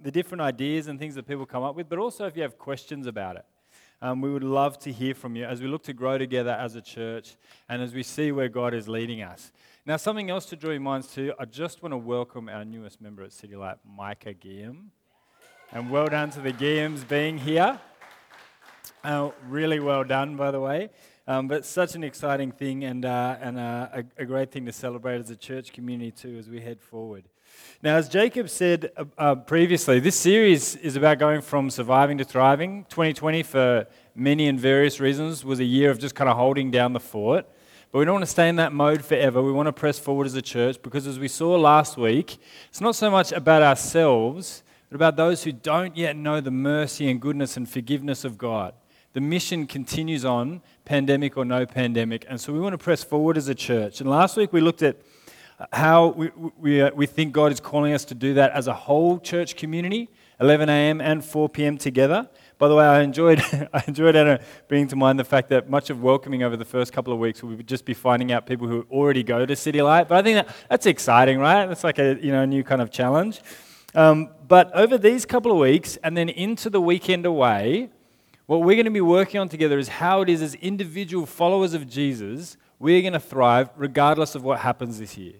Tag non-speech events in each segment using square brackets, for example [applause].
the different ideas and things that people come up with, but also if you have questions about it. Um, we would love to hear from you as we look to grow together as a church and as we see where God is leading us. Now, something else to draw your minds to, I just want to welcome our newest member at City Light, Micah Guillaume. And well done to the Guillaumes being here. Uh, really well done, by the way. Um, but such an exciting thing and, uh, and uh, a, a, great thing to celebrate as a church community, too, as we head forward. Now, as Jacob said uh, uh, previously, this series is about going from surviving to thriving. 2020, for many and various reasons, was a year of just kind of holding down the fort. But we don't want to stay in that mode forever. We want to press forward as a church because, as we saw last week, it's not so much about ourselves, but about those who don't yet know the mercy and goodness and forgiveness of God. The mission continues on, pandemic or no pandemic. And so we want to press forward as a church. And last week we looked at how we, we, uh, we think God is calling us to do that as a whole church community, 11 a.m. and 4 p.m. together. By the way, I enjoyed, [laughs] I enjoyed Anna bringing to mind the fact that much of welcoming over the first couple of weeks, we would just be finding out people who already go to City Light. But I think that, that's exciting, right? That's like a you know, new kind of challenge. Um, but over these couple of weeks and then into the weekend away, what we're going to be working on together is how it is as individual followers of Jesus, we're going to thrive regardless of what happens this year.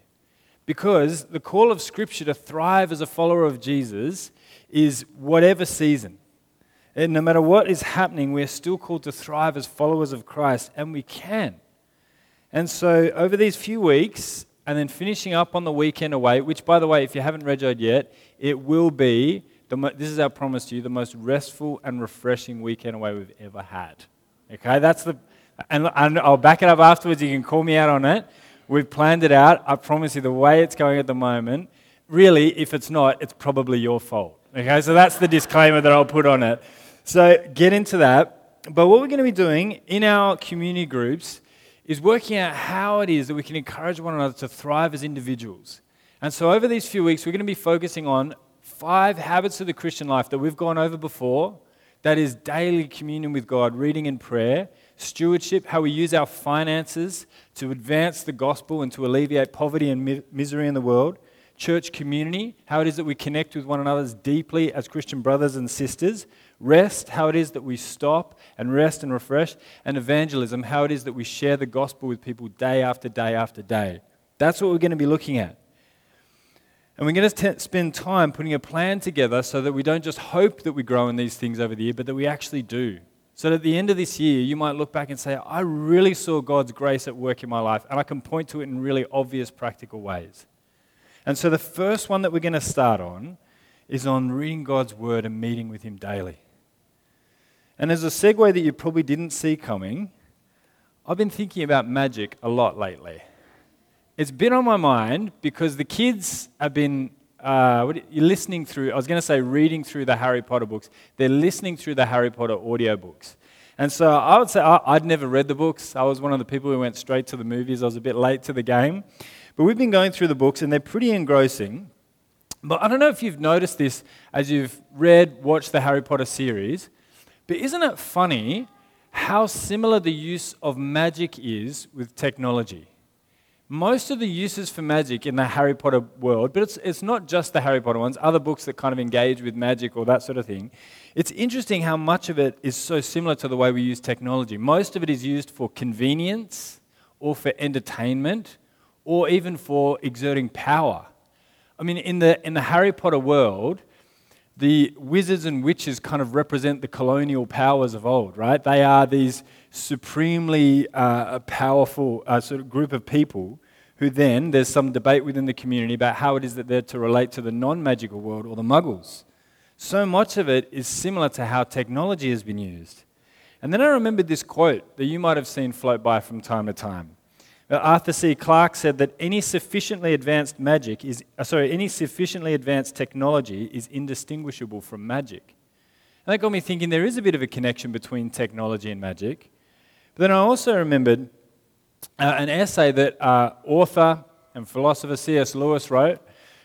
Because the call of Scripture to thrive as a follower of Jesus is whatever season. And no matter what is happening, we're still called to thrive as followers of Christ, and we can. And so, over these few weeks, and then finishing up on the weekend away, which, by the way, if you haven't registered yet, it will be, the, this is our promise to you, the most restful and refreshing weekend away we've ever had. Okay, that's the, and, and I'll back it up afterwards. You can call me out on it. We've planned it out. I promise you, the way it's going at the moment, really, if it's not, it's probably your fault. Okay, so that's the disclaimer that I'll put on it. So get into that. But what we're going to be doing in our community groups is working out how it is that we can encourage one another to thrive as individuals. And so over these few weeks, we're going to be focusing on five habits of the Christian life that we've gone over before. That is daily communion with God, reading and prayer, stewardship, how we use our finances to advance the gospel and to alleviate poverty and mi- misery in the world, church community, how it is that we connect with one another deeply as Christian brothers and sisters, rest, how it is that we stop and rest and refresh, and evangelism, how it is that we share the gospel with people day after day after day. That's what we're going to be looking at. And we're going to t- spend time putting a plan together so that we don't just hope that we grow in these things over the year, but that we actually do. So that at the end of this year, you might look back and say, I really saw God's grace at work in my life, and I can point to it in really obvious, practical ways. And so the first one that we're going to start on is on reading God's word and meeting with Him daily. And as a segue that you probably didn't see coming, I've been thinking about magic a lot lately. It's been on my mind because the kids have been uh, you're listening through, I was going to say reading through the Harry Potter books. They're listening through the Harry Potter audio books. And so I would say I, would never read the books. I was one of the people who went straight to the movies. I was a bit late to the game. But we've been going through the books and they're pretty engrossing. But I don't know if you've noticed this as you've read, watched the Harry Potter series. But isn't it funny how similar the use of magic is with technology? Most of the uses for magic in the Harry Potter world, but it's, it's not just the Harry Potter ones, other books that kind of engage with magic or that sort of thing. It's interesting how much of it is so similar to the way we use technology. Most of it is used for convenience or for entertainment or even for exerting power. I mean, in the, in the Harry Potter world, the wizards and witches kind of represent the colonial powers of old, right? They are these supremely uh, powerful uh, sort of group of people who then there's some debate within the community about how it is that they're to relate to the non magical world or the muggles. So much of it is similar to how technology has been used. And then I remembered this quote that you might have seen float by from time to time. Uh, Arthur C. Clarke said that any sufficiently advanced magic is, uh, sorry, any sufficiently advanced technology is indistinguishable from magic. And that got me thinking there is a bit of a connection between technology and magic. Then I also remembered uh, an essay that uh, author and philosopher C.S. Lewis wrote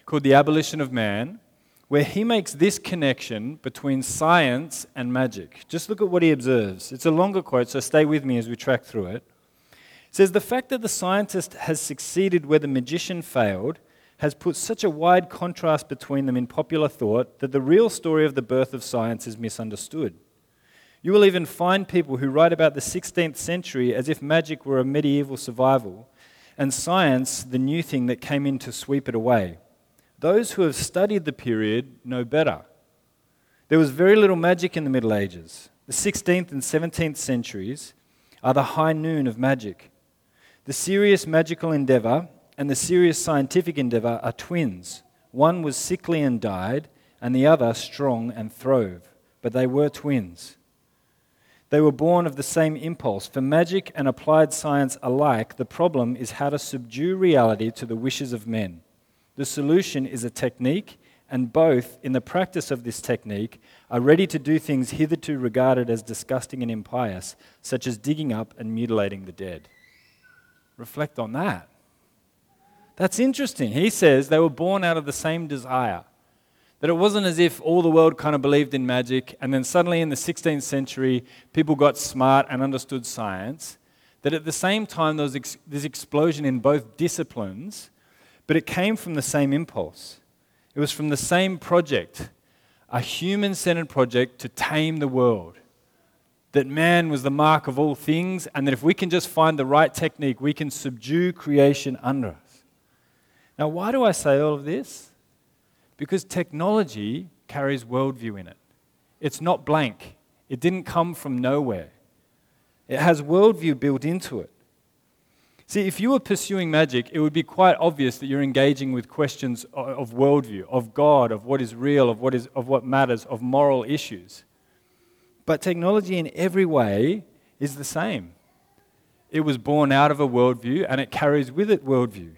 called The Abolition of Man, where he makes this connection between science and magic. Just look at what he observes. It's a longer quote, so stay with me as we track through it. it says the fact that the scientist has succeeded where the magician failed has put such a wide contrast between them in popular thought that the real story of the birth of science is misunderstood. You will even find people who write about the 16th century as if magic were a medieval survival and science the new thing that came in to sweep it away. Those who have studied the period know better. There was very little magic in the Middle Ages. The 16th and 17th centuries are the high noon of magic. The serious magical endeavor and the serious scientific endeavor are twins. One was sickly and died, and the other strong and throve, but they were twins. They were born of the same impulse. For magic and applied science alike, the problem is how to subdue reality to the wishes of men. The solution is a technique, and both, in the practice of this technique, are ready to do things hitherto regarded as disgusting and impious, such as digging up and mutilating the dead. Reflect on that. That's interesting. He says they were born out of the same desire. That it wasn't as if all the world kind of believed in magic, and then suddenly in the 16th century, people got smart and understood science. That at the same time, there was ex- this explosion in both disciplines, but it came from the same impulse. It was from the same project, a human centered project to tame the world. That man was the mark of all things, and that if we can just find the right technique, we can subdue creation under us. Now, why do I say all of this? Because technology carries worldview in it. It's not blank, it didn't come from nowhere. It has worldview built into it. See, if you were pursuing magic, it would be quite obvious that you're engaging with questions of worldview, of God, of what is real, of what, is, of what matters, of moral issues. But technology in every way is the same. It was born out of a worldview and it carries with it worldview.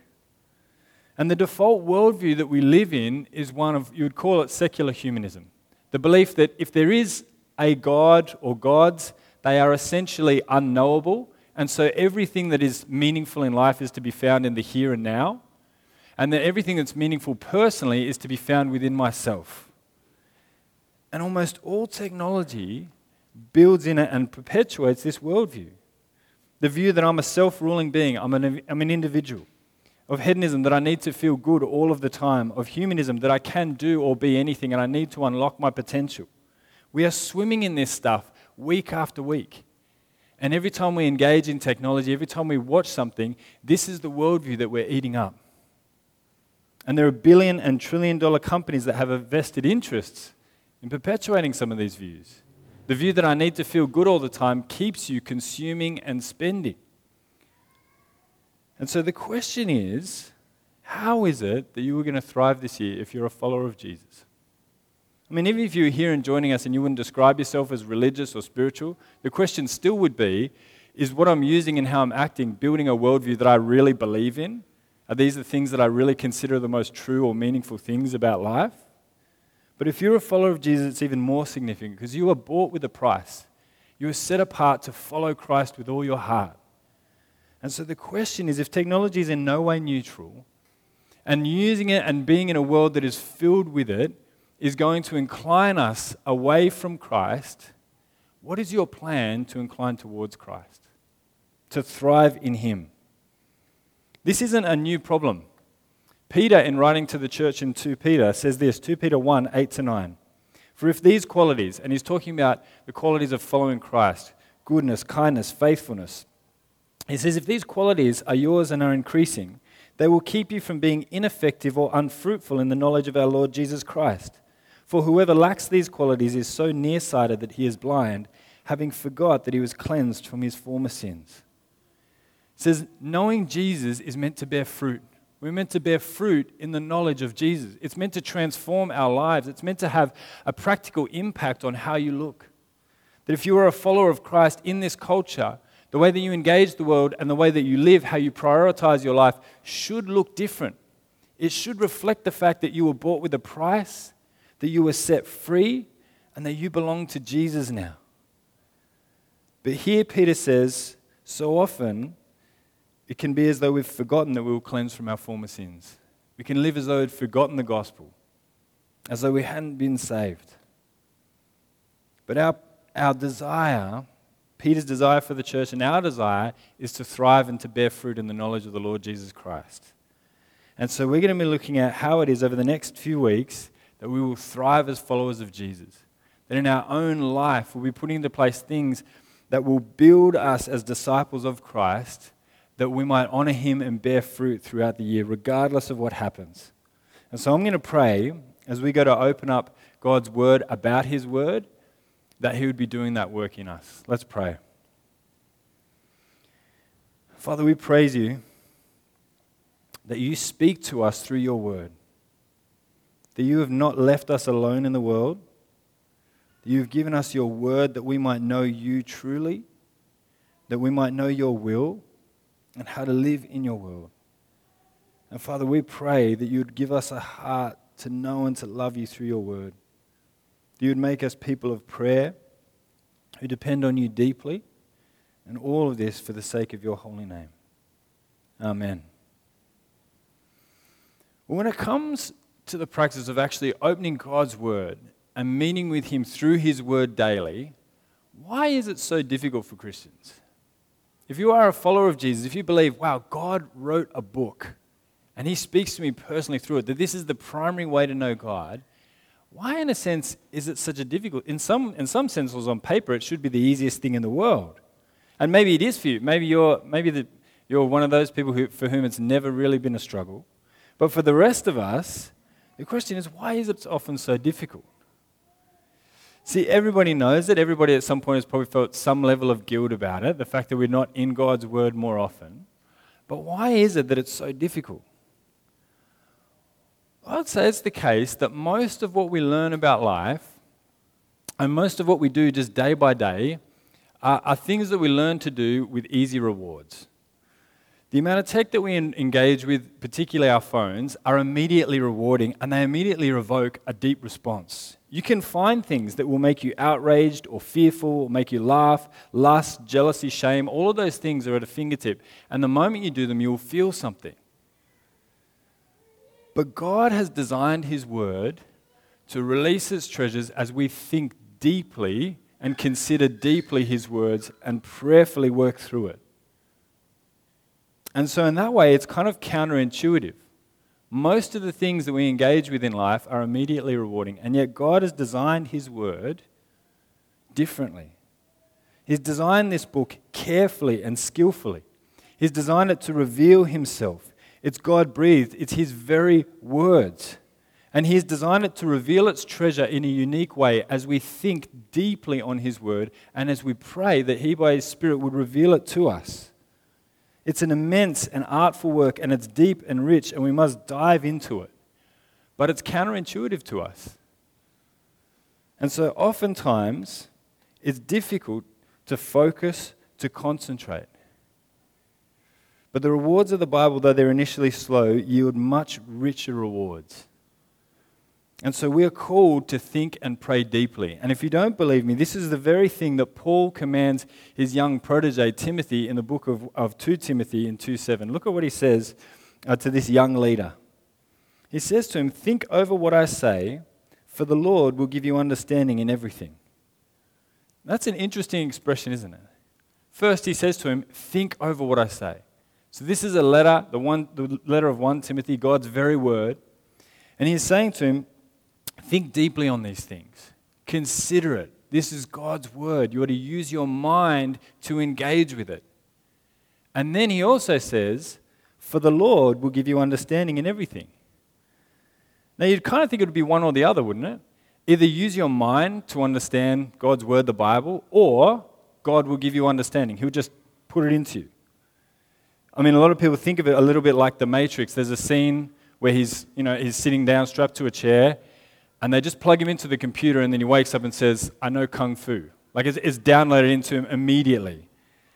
And the default worldview that we live in is one of, you would call it secular humanism. The belief that if there is a God or gods, they are essentially unknowable. And so everything that is meaningful in life is to be found in the here and now. And that everything that's meaningful personally is to be found within myself. And almost all technology builds in it and perpetuates this worldview. The view that I'm a self ruling being, I'm an, I'm an individual of hedonism that I need to feel good all of the time, of humanism that I can do or be anything and I need to unlock my potential. We are swimming in this stuff week after week. And every time we engage in technology, every time we watch something, this is the worldview that we're eating up. And there are billion and trillion dollar companies that have a vested interest in perpetuating some of these views. The view that I need to feel good all the time keeps you consuming and spending. And so the question is how is it that you are going to thrive this year if you're a follower of Jesus? I mean, even if you're here and joining us and you wouldn't describe yourself as religious or spiritual, the question still would be is what I'm using and how I'm acting building a worldview that I really believe in? Are these the things that I really consider the most true or meaningful things about life? But if you're a follower of Jesus, it's even more significant because you are bought with a price. You are set apart to follow Christ with all your heart. And so the question is if technology is in no way neutral, and using it and being in a world that is filled with it is going to incline us away from Christ, what is your plan to incline towards Christ? To thrive in Him? This isn't a new problem. Peter, in writing to the church in 2 Peter, says this 2 Peter 1 8 to 9. For if these qualities, and he's talking about the qualities of following Christ goodness, kindness, faithfulness, he says, if these qualities are yours and are increasing, they will keep you from being ineffective or unfruitful in the knowledge of our Lord Jesus Christ. For whoever lacks these qualities is so nearsighted that he is blind, having forgot that he was cleansed from his former sins. It says, knowing Jesus is meant to bear fruit. We're meant to bear fruit in the knowledge of Jesus. It's meant to transform our lives. It's meant to have a practical impact on how you look. That if you are a follower of Christ in this culture, the way that you engage the world and the way that you live, how you prioritize your life, should look different. It should reflect the fact that you were bought with a price, that you were set free, and that you belong to Jesus now. But here Peter says, so often it can be as though we've forgotten that we were cleansed from our former sins. We can live as though we'd forgotten the gospel, as though we hadn't been saved. But our, our desire Peter's desire for the church and our desire is to thrive and to bear fruit in the knowledge of the Lord Jesus Christ. And so we're going to be looking at how it is over the next few weeks that we will thrive as followers of Jesus. That in our own life, we'll be putting into place things that will build us as disciples of Christ, that we might honor him and bear fruit throughout the year, regardless of what happens. And so I'm going to pray as we go to open up God's word about his word, that he would be doing that work in us. Let's pray. Father, we praise you that you speak to us through your word, that you have not left us alone in the world, that you have given us your word that we might know you truly, that we might know your will and how to live in your world. And Father, we pray that you would give us a heart to know and to love you through your word. That you would make us people of prayer who depend on you deeply, and all of this for the sake of your holy name. Amen. When it comes to the practice of actually opening God's Word and meeting with Him through His Word daily, why is it so difficult for Christians? If you are a follower of Jesus, if you believe, wow, God wrote a book and He speaks to me personally through it, that this is the primary way to know God, why, in a sense, is it such a difficult? In some, in some senses, on paper, it should be the easiest thing in the world. And maybe it is for you. Maybe you're, maybe the, you're one of those people who, for whom it's never really been a struggle. But for the rest of us, the question is why is it often so difficult? See, everybody knows it. Everybody at some point has probably felt some level of guilt about it, the fact that we're not in God's word more often. But why is it that it's so difficult? I'd say it's the case that most of what we learn about life and most of what we do just day by day are, are things that we learn to do with easy rewards. The amount of tech that we engage with, particularly our phones, are immediately rewarding and they immediately evoke a deep response. You can find things that will make you outraged or fearful, or make you laugh, lust, jealousy, shame. All of those things are at a fingertip. And the moment you do them, you'll feel something. But God has designed His Word to release its treasures as we think deeply and consider deeply His words and prayerfully work through it. And so, in that way, it's kind of counterintuitive. Most of the things that we engage with in life are immediately rewarding, and yet God has designed His Word differently. He's designed this book carefully and skillfully. He's designed it to reveal Himself. It's God breathed, it's His very words. And He's designed it to reveal its treasure in a unique way as we think deeply on His Word and as we pray that He, by His Spirit, would reveal it to us. It's an immense and artful work, and it's deep and rich, and we must dive into it. But it's counterintuitive to us. And so, oftentimes, it's difficult to focus, to concentrate. But the rewards of the Bible, though they're initially slow, yield much richer rewards. And so we are called to think and pray deeply. And if you don't believe me, this is the very thing that Paul commands his young protege Timothy in the book of, of 2 Timothy in 2 7. Look at what he says uh, to this young leader. He says to him, Think over what I say, for the Lord will give you understanding in everything. That's an interesting expression, isn't it? First, he says to him, Think over what I say. So this is a letter, the, one, the letter of 1 Timothy, God's very word. And he's saying to him, Think deeply on these things. Consider it. This is God's word. You are to use your mind to engage with it. And then he also says, For the Lord will give you understanding in everything. Now, you'd kind of think it would be one or the other, wouldn't it? Either use your mind to understand God's word, the Bible, or God will give you understanding. He'll just put it into you. I mean, a lot of people think of it a little bit like the Matrix. There's a scene where he's, you know, he's sitting down, strapped to a chair, and they just plug him into the computer, and then he wakes up and says, I know Kung Fu. Like it's, it's downloaded into him immediately.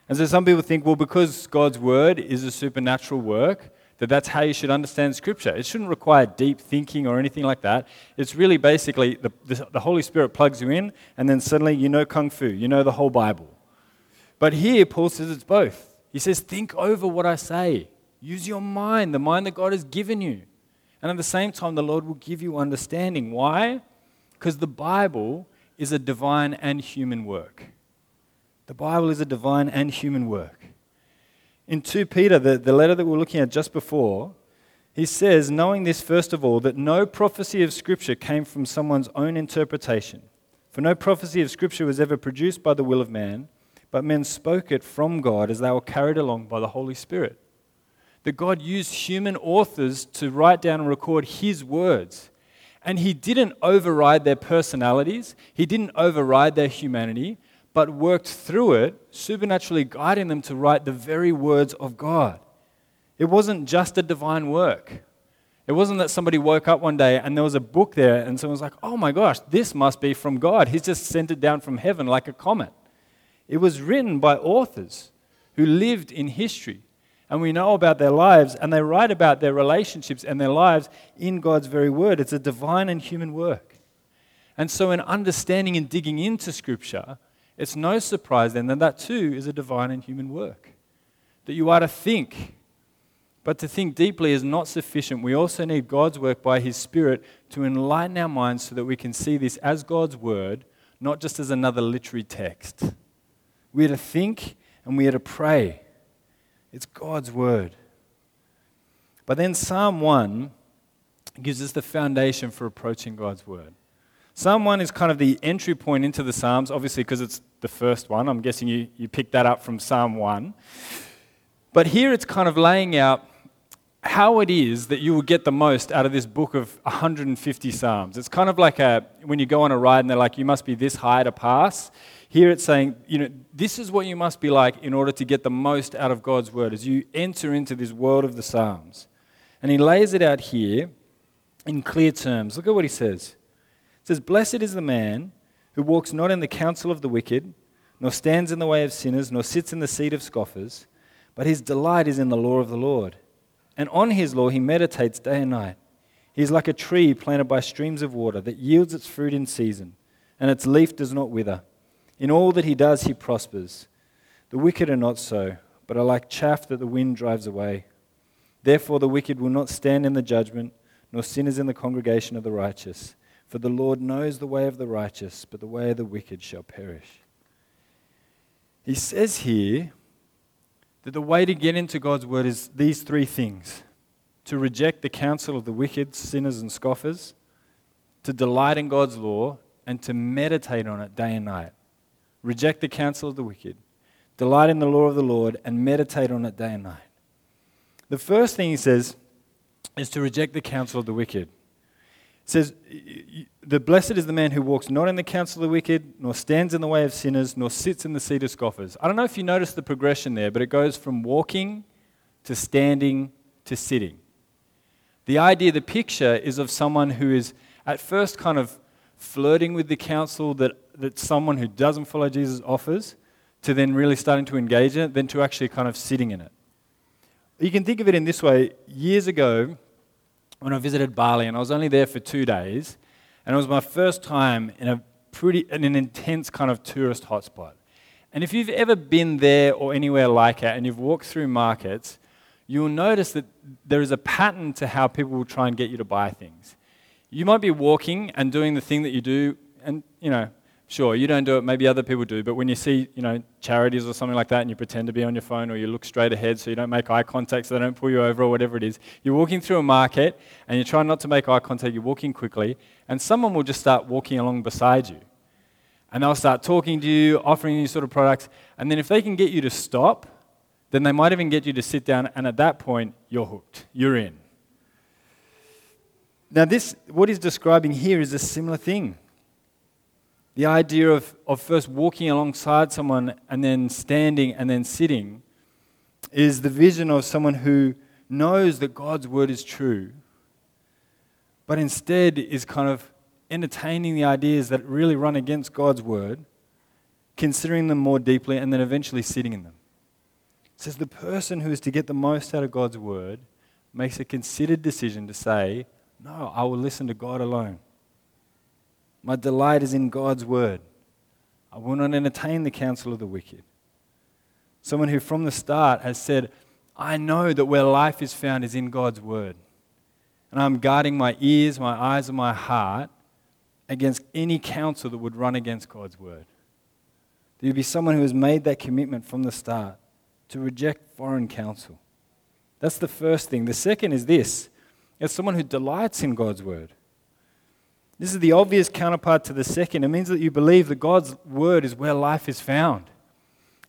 And so some people think, well, because God's word is a supernatural work, that that's how you should understand Scripture. It shouldn't require deep thinking or anything like that. It's really basically the, the, the, Holy Spirit plugs you in, and then suddenly you know Kung Fu, you know the whole Bible. But here, Paul says it's both. He says, think over what I say. Use your mind, the mind that God has given you. And at the same time, the Lord will give you understanding. Why? Because the Bible is a divine and human work. The Bible is a divine and human work. In 2 Peter, the, the letter that we are looking at just before, He says, knowing this, first of all, that no prophecy of Scripture came from someone's own interpretation. For no prophecy of Scripture was ever produced by the will of man, but men spoke it from God as they were carried along by the Holy Spirit. That God used human authors to write down and record His words. And He didn't override their personalities, He didn't override their humanity, but worked through it, supernaturally guiding them to write the very words of God. It wasn't just a divine work. It wasn't that somebody woke up one day and there was a book there and someone was like, oh my gosh, this must be from God. He's just sent it down from heaven like a comet. It was written by authors who lived in history. And we know about their lives and they write about their relationships and their lives in God's very word. It's a divine and human work. And so, in understanding and digging into Scripture, it's no surprise then that that too is a divine and human work. That you are to think but to think deeply is not sufficient. We also need God's work by His Spirit to enlighten our minds so that we can see this as God's Word, not just as another literary text. We are to think and we are to pray. It's God's Word. But then Psalm 1 gives us the foundation for approaching God's Word. Psalm 1 is kind of the entry point into the Psalms, obviously, because it's the first one. I'm guessing you, you picked that up from Psalm 1. But here it's kind of laying out how it is that you will get the most out of this book of 150 Psalms. It's kind of like a, when you go on a ride and they're like, you must be this high to pass. Here it's saying, you know, this is what you must be like in order to get the most out of God's word as you enter into this world of the Psalms. And he lays it out here in clear terms. Look at what he says. It says, Blessed is the man who walks not in the counsel of the wicked, nor stands in the way of sinners, nor sits in the seat of scoffers, but his delight is in the law of the Lord and on his law he meditates day and night. He is like a tree planted by streams of water that yields its fruit in season, and its leaf does not wither. In all that he does, he prospers. The wicked are not so, but are like chaff that the wind drives away. Therefore, the wicked will not stand in the judgment, nor sinners in the congregation of the righteous. For the Lord knows the way of the righteous, but the way of the wicked shall perish. He says here that the way to get into God's word is these three things to reject the counsel of the wicked, sinners, and scoffers, to delight in God's law, and to meditate on it day and night. Reject the counsel of the wicked, delight in the law of the Lord, and meditate on it day and night. The first thing he says is to reject the counsel of the wicked. It says, The blessed is the man who walks not in the counsel of the wicked, nor stands in the way of sinners, nor sits in the seat of scoffers. I don't know if you noticed the progression there, but it goes from walking to standing to sitting. The idea, the picture is of someone who is at first kind of flirting with the counsel that, that someone who doesn't follow Jesus offers, to then really starting to engage in it, then to actually kind of sitting in it. You can think of it in this way. Years ago, when I visited Bali, and I was only there for two days, and it was my first time in a pretty, in an intense kind of tourist hotspot. And if you've ever been there or anywhere like it, and you've walked through markets, you'll notice that there is a pattern to how people will try and get you to buy things. You might be walking and doing the thing that you do, and you know, Sure, you don't do it, maybe other people do, but when you see, you know, charities or something like that and you pretend to be on your phone or you look straight ahead so you don't make eye contact so they don't pull you over or whatever it is, you're walking through a market and you're trying not to make eye contact, you're walking quickly, and someone will just start walking along beside you. And they'll start talking to you, offering you sort of products, and then if they can get you to stop, then they might even get you to sit down, and at that point, you're hooked. You're in. Now, this, what he's describing here is a similar thing. The idea of, of first walking alongside someone and then standing and then sitting is the vision of someone who knows that God's word is true, but instead is kind of entertaining the ideas that really run against God's word, considering them more deeply, and then eventually sitting in them. It says the person who is to get the most out of God's word makes a considered decision to say, No, I will listen to God alone. My delight is in God's word. I will not entertain the counsel of the wicked. Someone who from the start has said, I know that where life is found is in God's word. And I'm guarding my ears, my eyes, and my heart against any counsel that would run against God's word. There would be someone who has made that commitment from the start to reject foreign counsel. That's the first thing. The second is this It's someone who delights in God's word. This is the obvious counterpart to the second. It means that you believe that God's word is where life is found.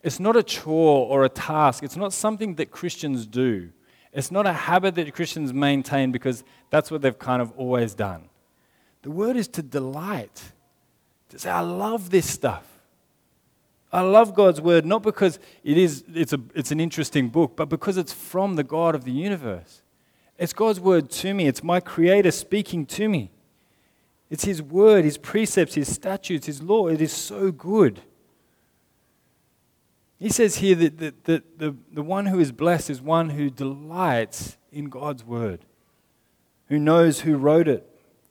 It's not a chore or a task, it's not something that Christians do. It's not a habit that Christians maintain because that's what they've kind of always done. The word is to delight, to say, I love this stuff. I love God's word not because it is, it's, a, it's an interesting book, but because it's from the God of the universe. It's God's word to me, it's my Creator speaking to me. It's His word, His precepts, His statutes, His law. It is so good. He says here that, that, that the, the one who is blessed is one who delights in God's word, who knows who wrote it,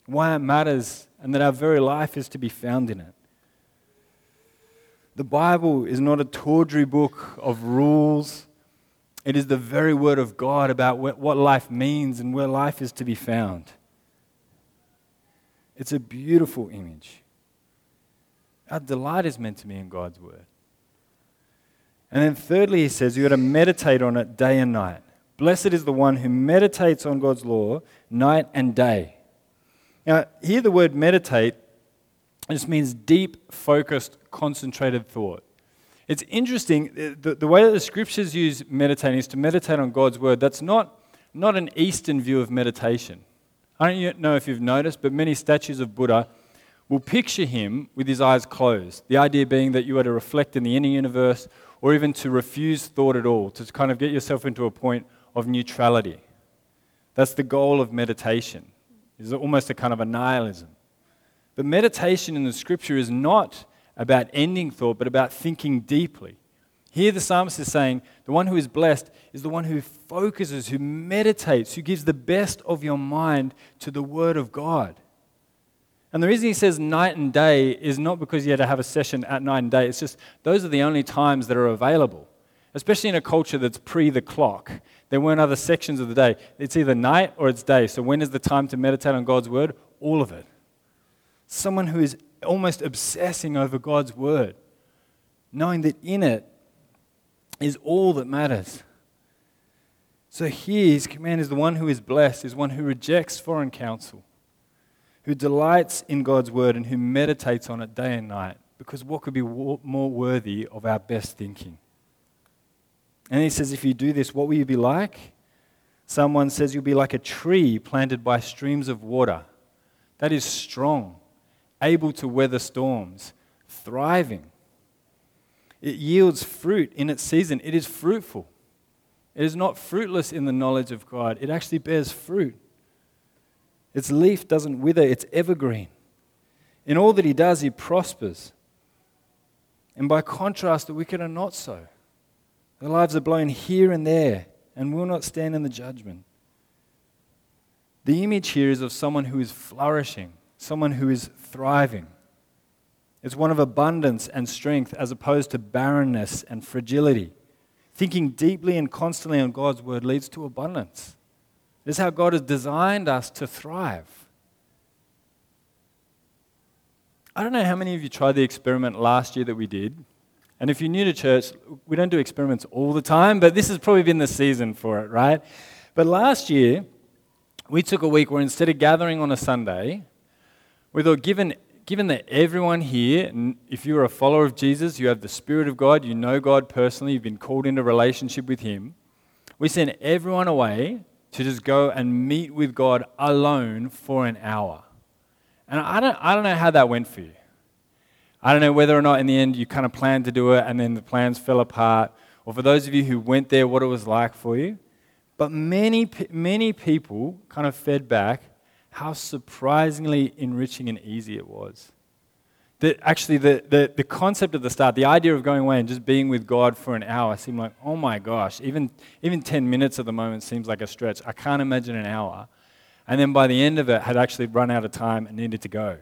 why it matters, and that our very life is to be found in it. The Bible is not a tawdry book of rules. It is the very word of God about what life means and where life is to be found. It's a beautiful image. Our delight is meant to be in God's word. And then, thirdly, he says you've got to meditate on it day and night. Blessed is the one who meditates on God's law night and day. Now, here the word meditate just means deep, focused, concentrated thought. It's interesting, uh, the, the way that the scriptures use meditating is to meditate on God's word. That's not, not an Eastern view of meditation. I don't know if you've noticed, but many statues of Buddha will picture him with his eyes closed. The idea being that you are to reflect in the inner universe or even to refuse thought at all, to kind of get yourself into a point of neutrality. That's the goal of meditation. It's almost a kind of a nihilism. But meditation in the scripture is not about ending thought, but about thinking deeply. Here, the psalmist is saying, the one who is blessed is the one who focuses, who meditates, who gives the best of your mind to the Word of God. And the reason he says night and day is not because you had to have a session at night and day, it's just those are the only times that are available. Especially in a culture that's pre the clock. There weren't other sections of the day. It's either night or it's day. So when is the time to meditate on God's Word? All of it someone who is almost obsessing over God's word, knowing that in it is all that matters. So here, his command is the one who is blessed, is one who rejects foreign counsel, who delights in God's word, and who meditates on it day and night. Because what could be more worthy of our best thinking? And he says, if you do this, what will you be like? Someone says you'll be like a tree planted by streams of water. That is strong able to weather storms, thriving. It yields fruit in its season. It is fruitful. It is not fruitless in the knowledge of God. It actually bears fruit. Its leaf doesn't wither, it's evergreen. In all that he does, he prospers. And by contrast, the wicked are not so. Their lives are blown here and there and will not stand in the judgment. The image here is of someone who is flourishing, someone who is thriving. It's one of abundance and strength as opposed to barrenness and fragility. Thinking deeply and constantly on God's word leads to abundance. This is how God has designed us to thrive. I don't know how many of you tried the experiment last year that we did. And if you're new to church, we don't do experiments all the time, but this has probably been the season for it, right? But last year, we took a week where instead of gathering on a Sunday, we thought, given, given that everyone here, if you're a follower of Jesus, you have the Spirit of God, you know God personally, you've been called into relationship with Him, we send everyone away to just go and meet with God alone for an hour. And I don't, I don't know how that went for you. I don't know whether or not in the end you kind of planned to do it and then the plans fell apart, or for those of you who went there, what it was like for you. But many, many people kind of fed back how surprisingly enriching and easy it was. That actually, the, the, the concept of the start, the idea of going away and just being with God for an hour seemed like, oh my gosh, even, even 10 minutes at the moment seems like a stretch. I can't imagine an hour. And then by the end of it, had actually run out of time and needed to go.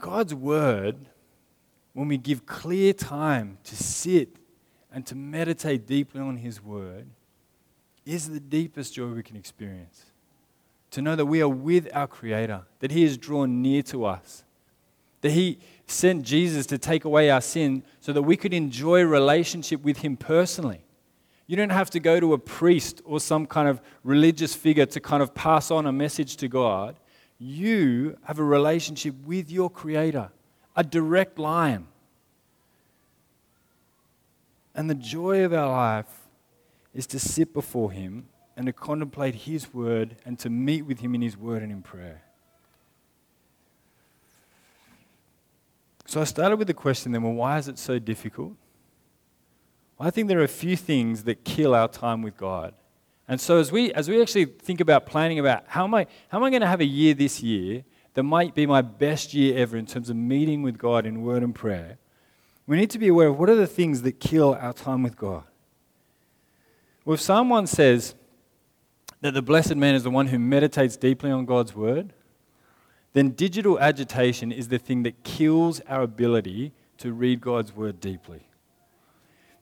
God's word, when we give clear time to sit and to meditate deeply on His word, is the deepest joy we can experience. To know that we are with our Creator, that He is drawn near to us, that He sent Jesus to take away our sin so that we could enjoy relationship with Him personally. You don't have to go to a priest or some kind of religious figure to kind of pass on a message to God. You have a relationship with your Creator, a direct line. And the joy of our life is to sit before Him and to contemplate His Word and to meet with Him in His Word and in prayer. So I started with the question then, well, why is it so difficult? Well, I think there are a few things that kill our time with God. And so as we, as we actually think about planning about how am I, how am I going to have a year this year that might be my best year ever in terms of meeting with God in word and prayer, we need to be aware of what are the things that kill our time with God. Well, if someone says that the blessed man is the one who meditates deeply on God's word, then digital agitation is the thing that kills our ability to read God's word deeply.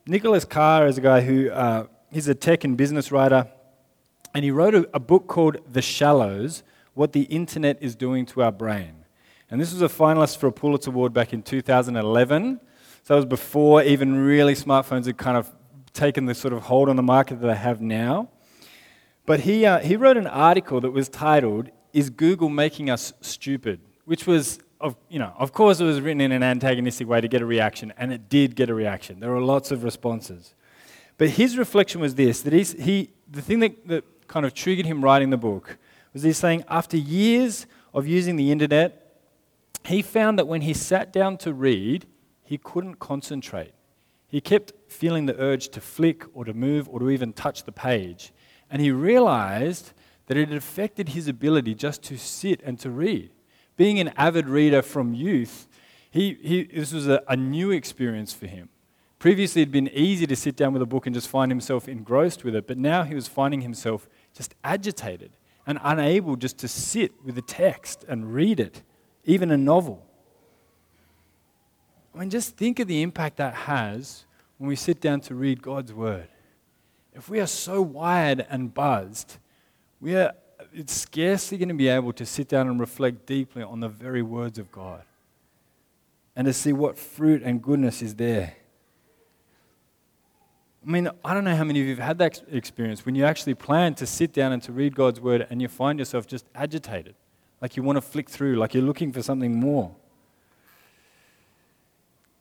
Nicholas Carr is a guy who, uh, he's a tech and business writer, and he wrote a, a book called The Shallows What the Internet is Doing to Our Brain. And this was a finalist for a Pulitzer Award back in 2011. So it was before even really smartphones had kind of taken the sort of hold on the market that they have now. But he, uh, he wrote an article that was titled is Google making us stupid? Which was, of, you know, of course, it was written in an antagonistic way to get a reaction, and it did get a reaction. There were lots of responses. But his reflection was this that he's, he, the thing that, that kind of triggered him writing the book was he's saying, after years of using the internet, he found that when he sat down to read, he couldn't concentrate. He kept feeling the urge to flick or to move or to even touch the page. And he realized that it had affected his ability just to sit and to read. Being an avid reader from youth, he, he, this was a, a new experience for him. Previously, it'd been easy to sit down with a book and just find himself engrossed with it, but now he was finding himself just agitated and unable just to sit with the text and read it, even a novel. I mean, just think of the impact that has when we sit down to read God's Word. If we are so wired and buzzed we are it's scarcely going to be able to sit down and reflect deeply on the very words of God and to see what fruit and goodness is there. I mean, I don't know how many of you have had that experience when you actually plan to sit down and to read God's word and you find yourself just agitated, like you want to flick through, like you're looking for something more.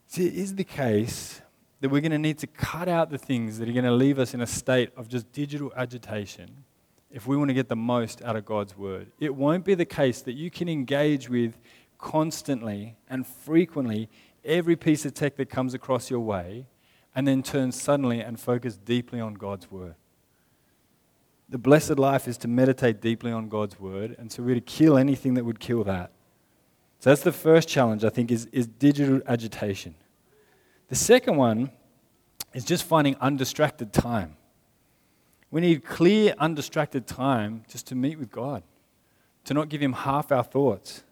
See, it is the case that we're going to need to cut out the things that are going to leave us in a state of just digital agitation if we want to get the most out of God's word. It won't be the case that you can engage with constantly and frequently every piece of tech that comes across your way and then turn suddenly and focus deeply on God's word. The blessed life is to meditate deeply on God's word, and so we're to kill anything that would kill that. So that's the first challenge, I think, is, is digital agitation. The second one is just finding undistracted time. We need clear, undistracted time just to meet with God, to not give Him half our thoughts.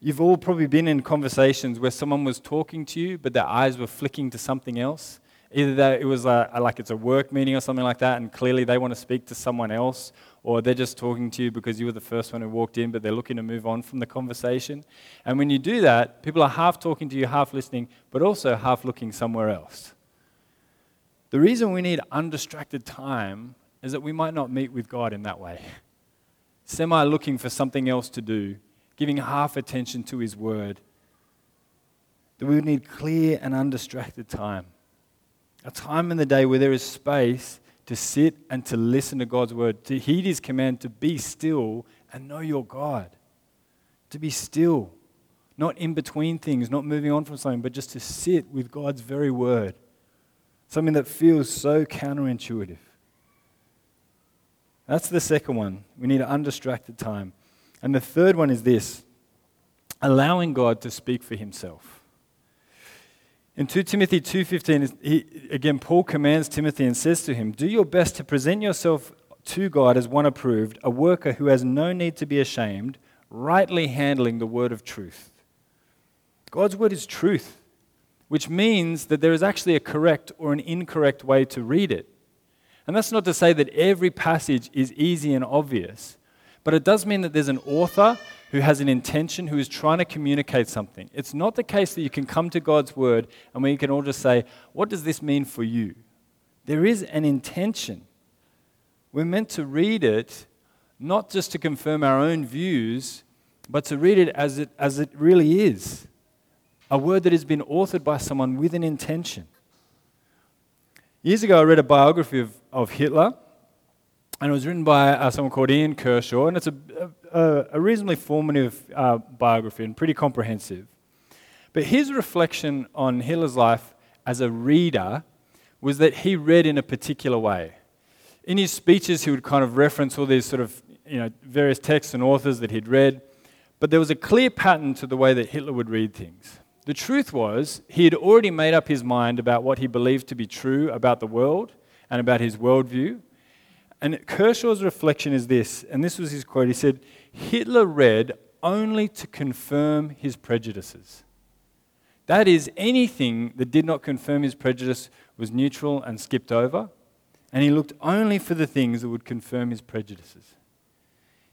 You've all probably been in conversations where someone was talking to you, but their eyes were flicking to something else. Either that it was a, like it's a work meeting or something like that, and clearly they want to speak to someone else, or they're just talking to you because you were the first one who walked in, but they're looking to move on from the conversation. And when you do that, people are half talking to you, half listening, but also half looking somewhere else. The reason we need undistracted time is that we might not meet with God in that way. Semi looking for something else to do, giving half attention to His Word. That we would need clear and undistracted time. A time in the day where there is space to sit and to listen to God's Word, to heed His command to be still and know your God. To be still, not in between things, not moving on from something, but just to sit with God's very Word Something that feels so counterintuitive. That's the second one. We need an undistracted time. And the third one is this allowing God to speak for himself. In 2 Timothy 2:15 again Paul commands Timothy and says to him, "Do your best to present yourself to God as one approved, a worker who has no need to be ashamed, rightly handling the word of truth." God's word is truth which means that there is actually a correct or an incorrect way to read it. And that's not to say that every passage is easy and obvious, but it does mean that there's an author who has an intention, who is trying to communicate something. It's not the case that you can come to God's word and we can all just say, What does this mean for you? there is an intention. We're meant to read it not just to confirm our own views, but to read it as it, as it really is a word that has been authored by someone with an intention. Years ago, I read a biography of, of Hitler, and it was written by uh, someone called Ian Kershaw, and it's a, a, a reasonably formative uh, biography and pretty comprehensive. But his reflection on Hitler's life as a reader was that he read in a particular way. In his speeches, he would kind of reference all these sort of you know, various texts and authors that he'd read, but there was a clear pattern to the way that Hitler would read things. The truth was, he had already made up his mind about what he believed to be true about the world and about his worldview. And Kershaw's reflection is this, and this was his quote. He said, Hitler read only to confirm his prejudices. That is, anything that did not confirm his prejudice was neutral and skipped over, and he looked only for the things that would confirm his prejudices.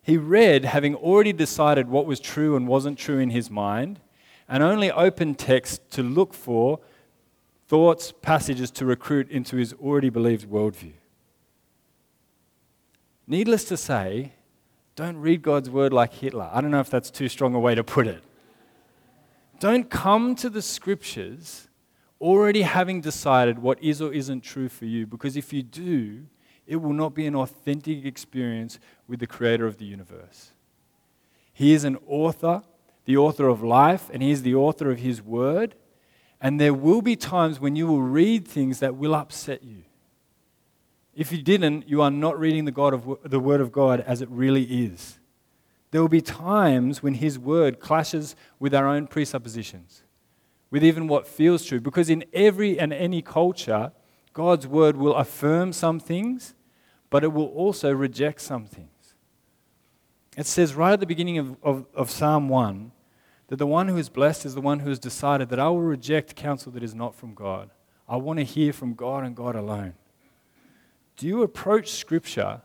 He read having already decided what was true and wasn't true in his mind, and only opened text to look for thoughts, passages to recruit into his already believed worldview. Needless to say, don't read God's word like Hitler. I don't know if that's too strong a way to put it. Don't come to the scriptures already having decided what is or isn't true for you, because if you do, it will not be an authentic experience with the creator of the universe. He is an author, the author of life, and he is the author of his word. And there will be times when you will read things that will upset you. If you didn't, you are not reading the, God of, the word of God as it really is. There will be times when His word clashes with our own presuppositions, with even what feels true. Because in every and any culture, God's word will affirm some things, but it will also reject some things. It says right at the beginning of, of, of Psalm 1 that the one who is blessed is the one who has decided that I will reject counsel that is not from God. I want to hear from God and God alone. Do you approach Scripture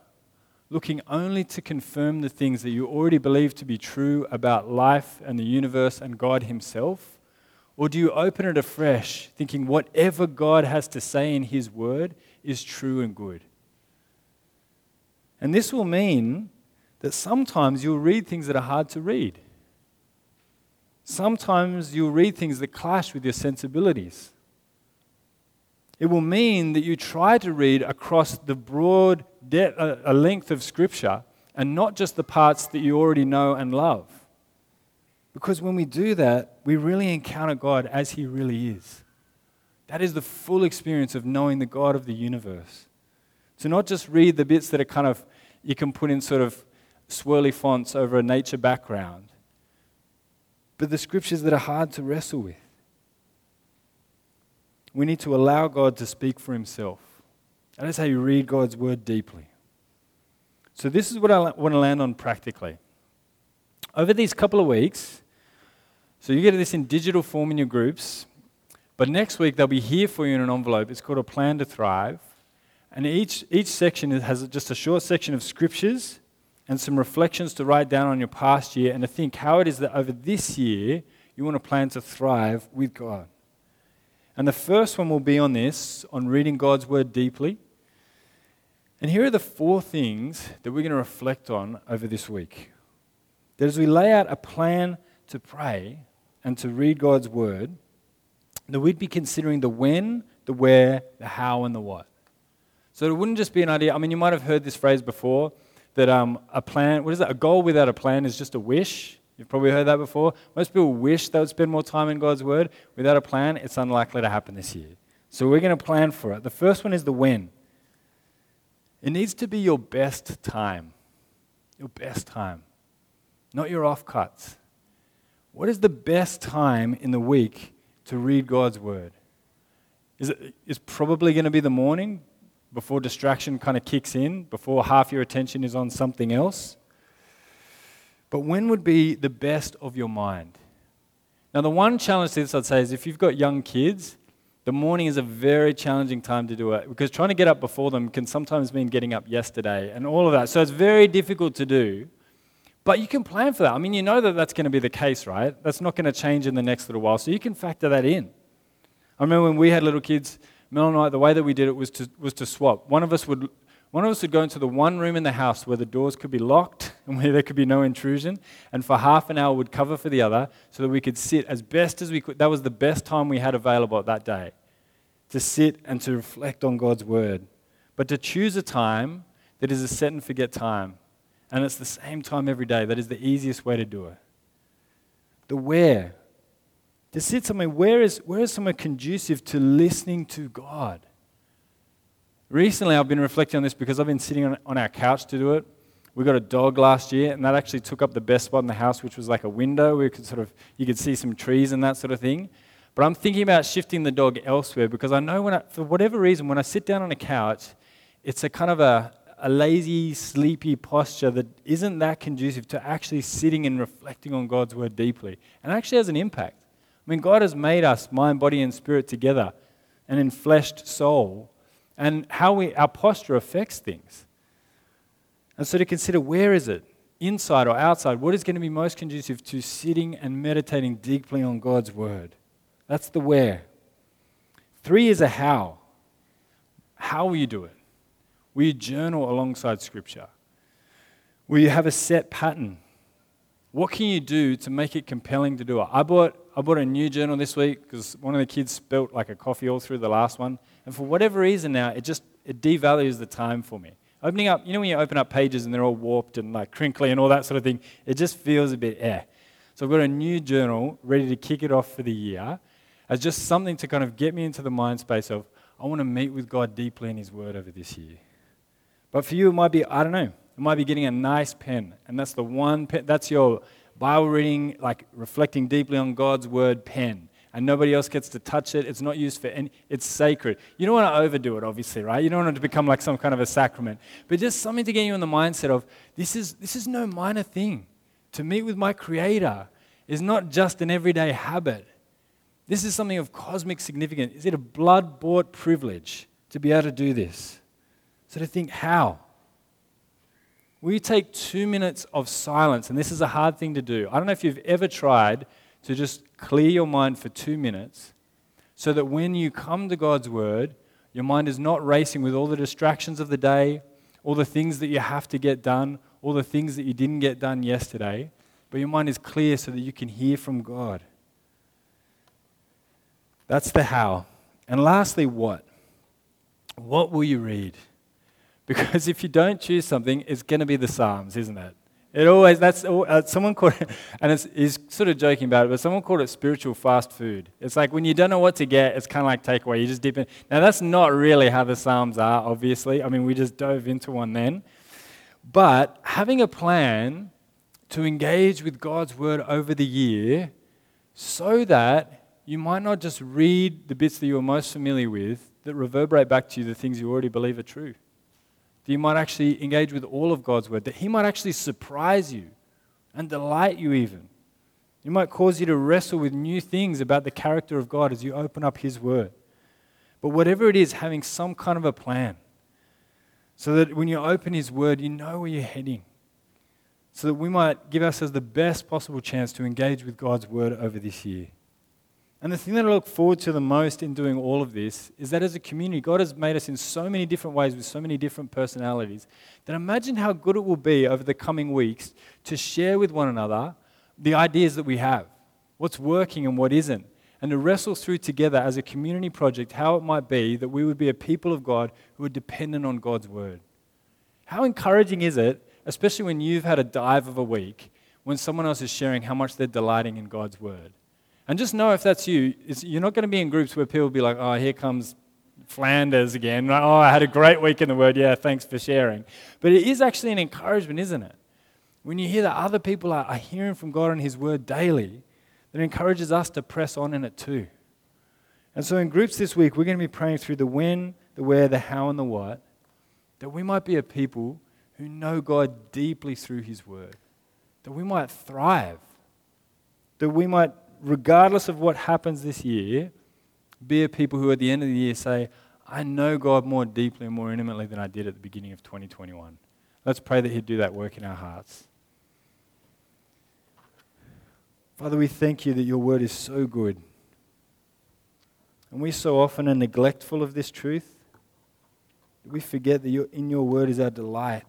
looking only to confirm the things that you already believe to be true about life and the universe and God Himself? Or do you open it afresh, thinking whatever God has to say in His Word is true and good? And this will mean that sometimes you'll read things that are hard to read. Sometimes you'll read things that clash with your sensibilities. It will mean that you try to read across the broad de- uh, a length of Scripture and not just the parts that you already know and love. Because when we do that, we really encounter God as He really is. That is the full experience of knowing the God of the universe. To not just read the bits that are kind of, you can put in sort of swirly fonts over a nature background, but the scriptures that are hard to wrestle with. We need to allow God to speak for Himself. That is how you read God's word deeply. So, this is what I want to land on practically. Over these couple of weeks, so you get this in digital form in your groups, but next week they'll be here for you in an envelope. It's called a plan to thrive. And each, each section has just a short section of scriptures and some reflections to write down on your past year and to think how it is that over this year you want to plan to thrive with God. And the first one will be on this, on reading God's word deeply. And here are the four things that we're going to reflect on over this week. That as we lay out a plan to pray and to read God's word, that we'd be considering the when, the where, the how, and the what. So it wouldn't just be an idea. I mean, you might have heard this phrase before that um, a plan, what is that? A goal without a plan is just a wish. You've probably heard that before. Most people wish they would spend more time in God's Word. Without a plan, it's unlikely to happen this year. So we're going to plan for it. The first one is the when. It needs to be your best time. Your best time. Not your offcuts. What is the best time in the week to read God's Word? Is it is probably going to be the morning before distraction kind of kicks in, before half your attention is on something else? But when would be the best of your mind? Now, the one challenge to this, I'd say, is if you've got young kids, the morning is a very challenging time to do it because trying to get up before them can sometimes mean getting up yesterday and all of that. So it's very difficult to do. But you can plan for that. I mean, you know that that's going to be the case, right? That's not going to change in the next little while. So you can factor that in. I remember when we had little kids, Mel and I, the way that we did it was to, was to swap. One of us would one of us would go into the one room in the house where the doors could be locked [laughs] and where there could be no intrusion, and for half an hour would cover for the other so that we could sit as best as we could. That was the best time we had available at that day to sit and to reflect on God's word. But to choose a time that is a set and forget time, and it's the same time every day, that is the easiest way to do it. The where. To sit somewhere, where is, where is somewhere conducive to listening to God? Recently, I've been reflecting on this because I've been sitting on, on our couch to do it. We got a dog last year, and that actually took up the best spot in the house, which was like a window. We could sort of, you could see some trees and that sort of thing. But I'm thinking about shifting the dog elsewhere because I know when I, for whatever reason, when I sit down on a couch, it's a kind of a, a lazy, sleepy posture that isn't that conducive to actually sitting and reflecting on God's word deeply. And actually has an impact. I mean, God has made us mind, body, and spirit together, an enfleshed soul and how we, our posture affects things. And so to consider where is it, inside or outside, what is going to be most conducive to sitting and meditating deeply on God's word? That's the where. Three is a how. How will you do it? Will you journal alongside Scripture? Will you have a set pattern? What can you do to make it compelling to do it? I bought, I bought a new journal this week because one of the kids spilt like a coffee all through the last one. And for whatever reason now, it just it devalues the time for me. Opening up, you know when you open up pages and they're all warped and like crinkly and all that sort of thing, it just feels a bit eh. So I've got a new journal ready to kick it off for the year as just something to kind of get me into the mind space of I want to meet with God deeply in His Word over this year. But for you, it might be, I don't know, it might be getting a nice pen. And that's the one pen, that's your Bible reading, like reflecting deeply on God's Word pen and nobody else gets to touch it. It's not used for any, it's sacred. You don't want to overdo it, obviously, right? You don't want it to become like some kind of a sacrament. But just something to get you in the mindset of this is, this is no minor thing. To meet with my Creator is not just an everyday habit. This is something of cosmic significance. Is it a blood bought privilege to be able to do this? So to think, how? Will you take two minutes of silence? And this is a hard thing to do. I don't know if you've ever tried to just clear your mind for two minutes so that when you come to God's Word, your mind is not racing with all the distractions of the day, all the things that you have to get done, all the things that you didn't get done yesterday, but your mind is clear so that you can hear from God. That's the how. And lastly, what? What will you read? Because [laughs] if you don't choose something, it's going to be the Psalms, isn't it? It always, that's, uh, someone called it, [laughs] and it's, he's sort of joking about it, but someone called it spiritual fast food. It's like when you don't know what to get, it's kind of like takeaway. You just dip in. Now, that's not really how the Psalms are, obviously. I mean, we just dove into one then. But having a plan to engage with God's word over the year so that you might not just read the bits that you're most familiar with that reverberate back to you the things you already believe are true that you might actually engage with all of God's word, that He might actually surprise you and delight you, even. He might cause you to wrestle with new things about the character of God as you open up His word. But whatever it is, having some kind of a plan so that when you open His word, you know where you're heading. So that we might give ourselves the best possible chance to engage with God's word over this year. And the thing that I look forward to the most in doing all of this is that as a community, God has made us in so many different ways with so many different personalities that imagine how good it will be over the coming weeks to share with one another the ideas that we have, what's working and what isn't, and to wrestle through together as a community project how it might be that we would be a people of God who are dependent on God's word. How encouraging is it, especially when you've had a dive of a week, when someone else is sharing how much they're delighting in God's word? And just know if that's you, you're not going to be in groups where people will be like, oh, here comes Flanders again. Oh, I had a great week in the Word. Yeah, thanks for sharing. But it is actually an encouragement, isn't it? When you hear that other people are, are hearing from God and His Word daily, that encourages us to press on in it too. And so in groups this week, we're going to be praying through the when, the where, the how, and the what, that we might be a people who know God deeply through His Word, that we might thrive, that we might regardless of what happens this year, be a people who at the end of the year say, I know God more deeply and more intimately than I did at the beginning of 2021. Let's pray that He'd do that work in our hearts. Father, we thank you that your word is so good. And we so often are neglectful of this truth. We forget that in your word is our delight.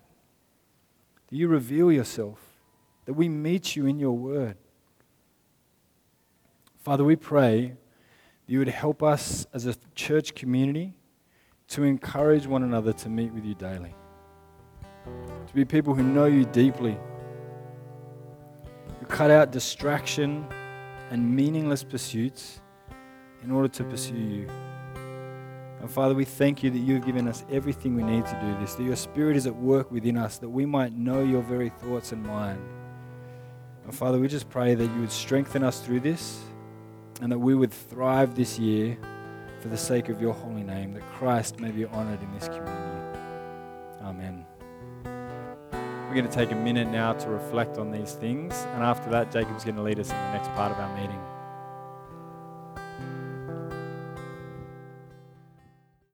That you reveal yourself. That we meet you in your word. Father, we pray that you would help us as a church community to encourage one another to meet with you daily. To be people who know you deeply, who cut out distraction and meaningless pursuits in order to pursue you. And Father, we thank you that you have given us everything we need to do this, that your Spirit is at work within us, that we might know your very thoughts and mind. And Father, we just pray that you would strengthen us through this and that we would thrive this year for the sake of your holy name, that Christ may be honored in this community. Amen. We're going to take a minute now to reflect on these things, and after that, Jacob's going to lead us in the next part of our meeting.